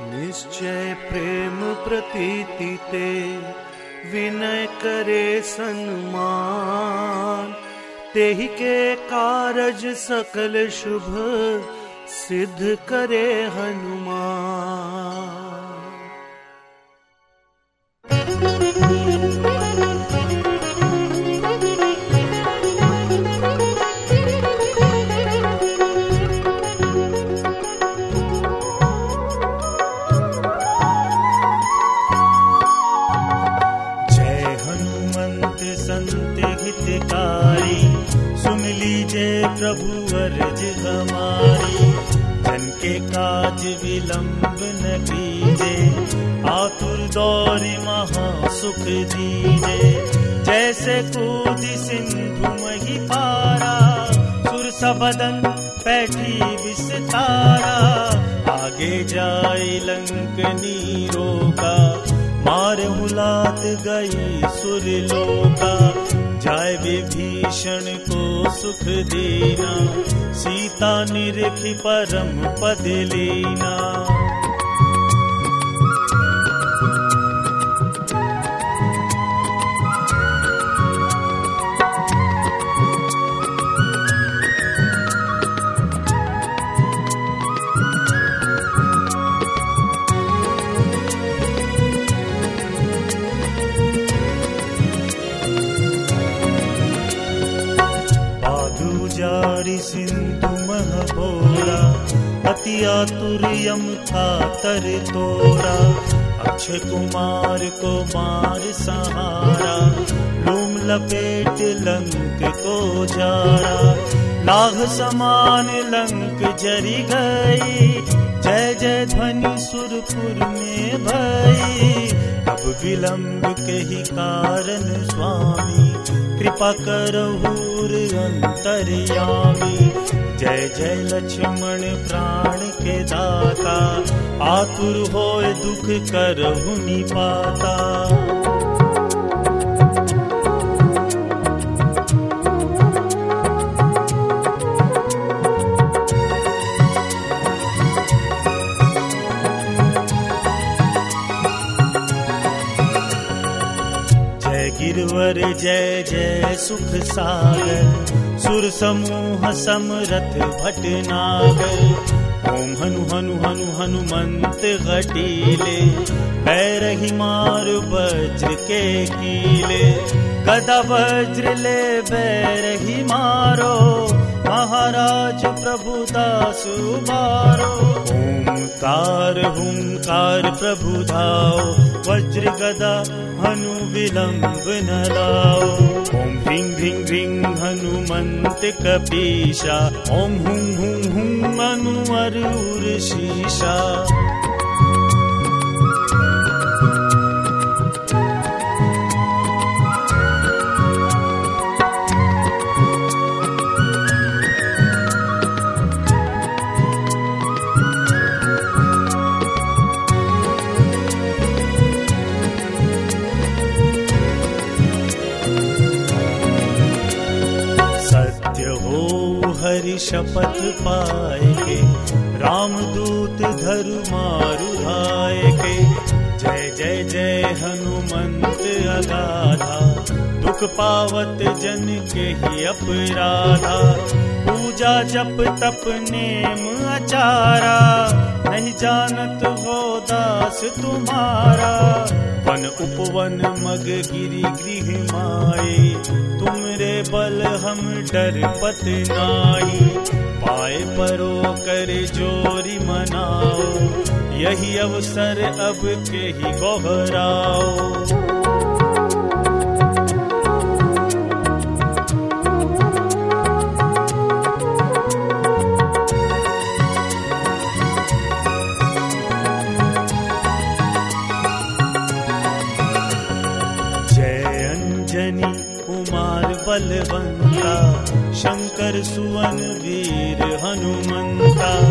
निश्चय प्रेम प्रतीति ते विनय करे सन्मान। तेहि के कारज सकल शुभ सिद्ध करे हनुमान। प्रभु अर्ज़ हमारी। धन के काज विलंब न कीजे। आतुर दौर महा सुख दीजे। जैसे कूद सिंधु मही पारा, सुर सबदन पैठी विस्तारा। आगे जाए लंक नीरो का, मार हुलात गई सुर सुरलोका जाय विभीषण को सुख देना सीता निरखि परम पद लेना। जारी सिंधु महबोरा, अति आतुर्यम था तर तोरा। अक्षय कुमार को मार सहारा, लूम लपेट लंक को जारा लाभ समान लंक जरी गई, जय जय ध्वनि सुरपुर में भई। अब विलंब के ही कारण स्वामी कृपा करहूर अंतर्यामी। जय जय लक्ष्मण प्राण के दाता। आतुर होए दुख करहु निपाता जय जय जय सुख सागर। सुर समूह समरथ भट नागर। ओम हनु हनु हनु, हनुमंत घटीले। बैरही मार वज्र के कीले। गदा वज्र ले बैरही मारो। महाराज प्रभु दास उबारो ओंकार हुंकार प्रभु धाओ वज्र गदा हनु विलंब न लाओ। ओम ह्रीं ह्रीं ह्रीं हनुमंत कपीशा ओम हुं हुं हुं अनु अरूर शीशा हरि शपथ पाए के रामदूत धरु मारु धाय के जय जय जय हनुमंत अगाधा, दुख पावत जन के ही अपराधा। पूजा जप तप नेम अचारा, नहीं जानत हो दास तुम्हारा। उपवन मग गिरी गृह माए। तुमरे बल हम डर पत नाई। पाए परो कर जोरी मनाओ। यही अवसर अब के ही गोहराओ बलवंता, शंकर सुवन, वीर हनुमंता।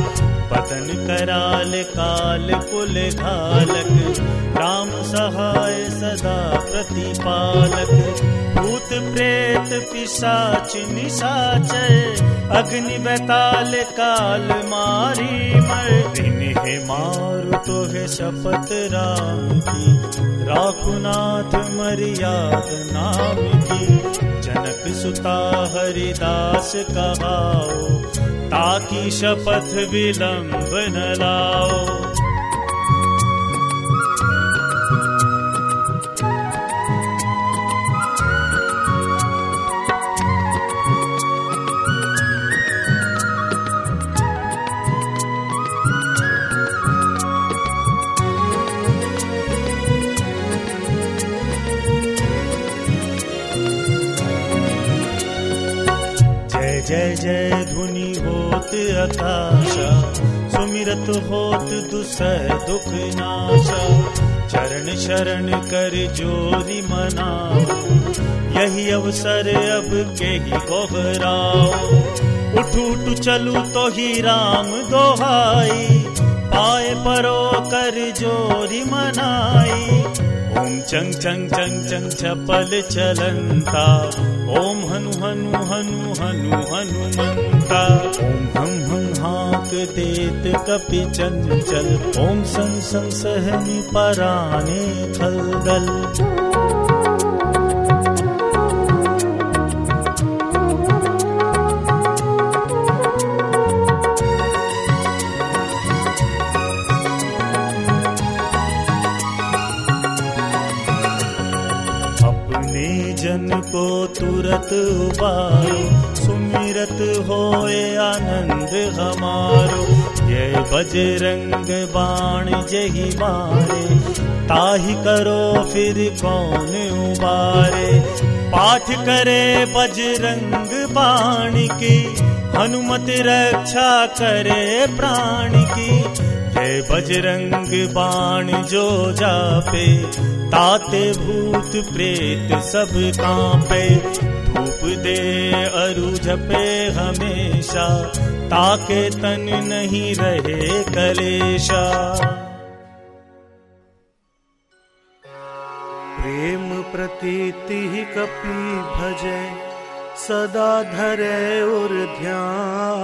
पतन कराल काल कुल घालक, राम सहाय सदा प्रतिपालक। भूत प्रेत पिशाच निशाचर अग्नि बैताल काल मारी मर दिन नेहे मारु तो है शपथ राम की। राखुनाथ मर्याद नाम की। सुता हरिदास कहाओ ताकि शपथ विलंब न लाओ। जय धुनि होत आकाशा, सुमिरत होत दुसह दुख नाशा। चरण शरण कर जोरी मना यही अवसर अब के ही गोहराओ उठ उठ चलू तो ही राम दोहाई, पाए परो कर जोरी मनाई। चङ् झं झङ् चङ् चपल चलन्ता। ॐ हनु हनु हनु हनु हनुमन्ता ॐ हं हाक देत कपि चञ्चल। ॐ सं सं सहनि पराणे फलगल् तुरत उबारो सुमिरत होए आनंद हमारो। ये बजरंग बाण जही मारे, ताही करो फिर कौन उबारे। पाठ करे बजरंग बाण की, हनुमत रक्षा करे प्राण की। ये बजरंग बाण जो जापे, ताते भूत प्रेत सब कांपे। धूप दे अरु जपे हमेशा, ताके तन नहीं रहे कलेशा। प्रेम प्रतीति ही कपि भजे, सदा धरे और ध्यान।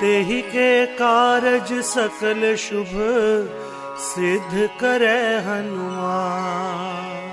तेहि के कारज सकल शुभ सिद्ध करे हनुमान।